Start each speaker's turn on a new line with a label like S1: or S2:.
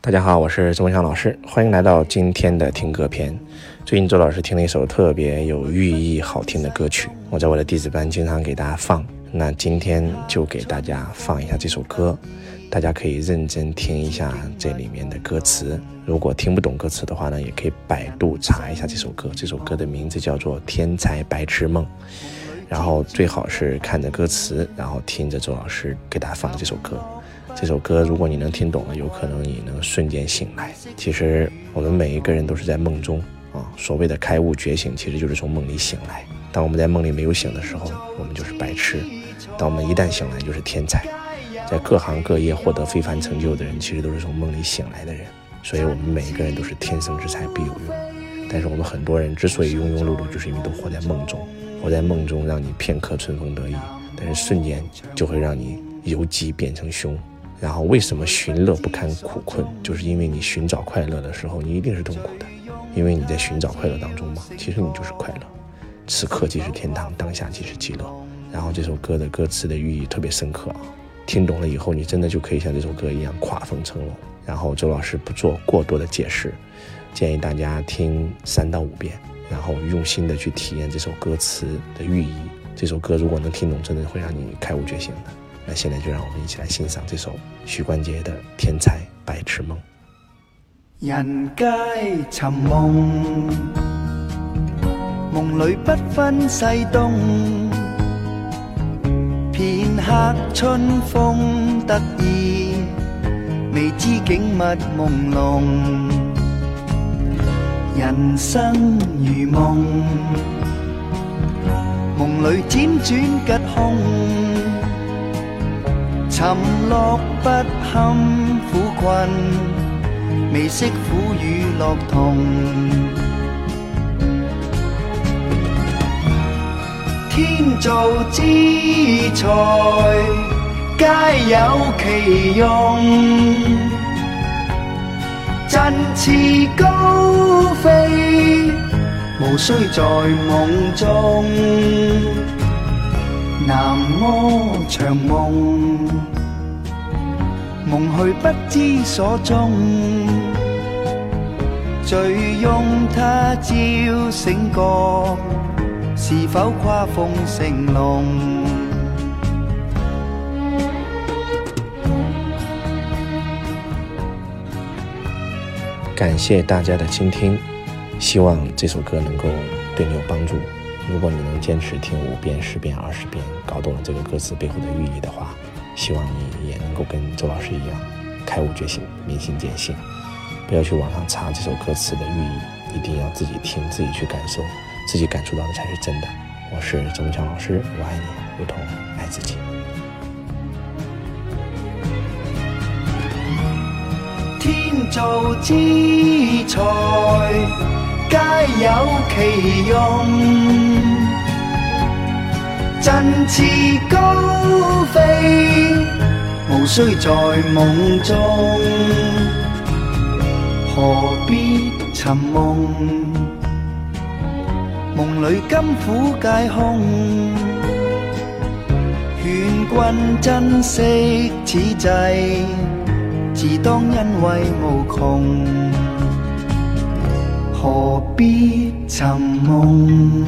S1: 大家好，我是周文强老师，欢迎来到今天的听歌篇。最近周老师听了一首特别有寓意、好听的歌曲，我在我的弟子班经常给大家放。那今天就给大家放一下这首歌，大家可以认真听一下这里面的歌词。如果听不懂歌词的话呢，也可以百度查一下这首歌。这首歌的名字叫做《天才白痴梦》。然后最好是看着歌词，然后听着周老师给大家放的这首歌。这首歌，如果你能听懂了，有可能你能瞬间醒来。其实我们每一个人都是在梦中啊。所谓的开悟觉醒，其实就是从梦里醒来。当我们在梦里没有醒的时候，我们就是白痴；当我们一旦醒来，就是天才。在各行各业获得非凡成就的人，其实都是从梦里醒来的人。所以，我们每一个人都是天生之才必有用。但是，我们很多人之所以庸庸碌碌，就是因为都活在梦中。活在梦中，让你片刻春风得意，但是瞬间就会让你由吉变成凶。然后为什么寻乐不堪苦困？就是因为你寻找快乐的时候，你一定是痛苦的，因为你在寻找快乐当中嘛。其实你就是快乐，此刻即是天堂，当下即是极乐。然后这首歌的歌词的寓意特别深刻啊，听懂了以后，你真的就可以像这首歌一样跨风成龙。然后周老师不做过多的解释，建议大家听三到五遍，然后用心的去体验这首歌词的寓意。这首歌如果能听懂，真的会让你开悟觉醒的。那现在就让我们一起来欣赏这首许冠杰的《天才白痴梦》。
S2: 人皆寻梦，梦里不分西东。片刻春风得意，未知景物朦胧。人生如梦，梦里辗转吉凶。沉落不堪苦困，未识苦与乐同。天造之材，皆有其用。振翅高飞，无需在梦中。南柯长梦，梦去不知所踪。醉拥他朝醒觉，是否跨凤成龙？
S1: 感谢大家的倾听，希望这首歌能够对你有帮助。如果你能坚持听五遍、十遍、二十遍，搞懂了这个歌词背后的寓意的话，希望你也能够跟周老师一样开悟觉醒、明心见性。不要去网上查这首歌词的寓意，一定要自己听、自己去感受，自己感触到的才是真的。我是周文强老师，我爱你，如同爱自己。
S2: 天造之材。皆有其用，振翅高飞，无需在梦中。何必寻梦？梦里甘苦皆空。劝君珍惜此际，自当欣慰无穷。何必寻梦？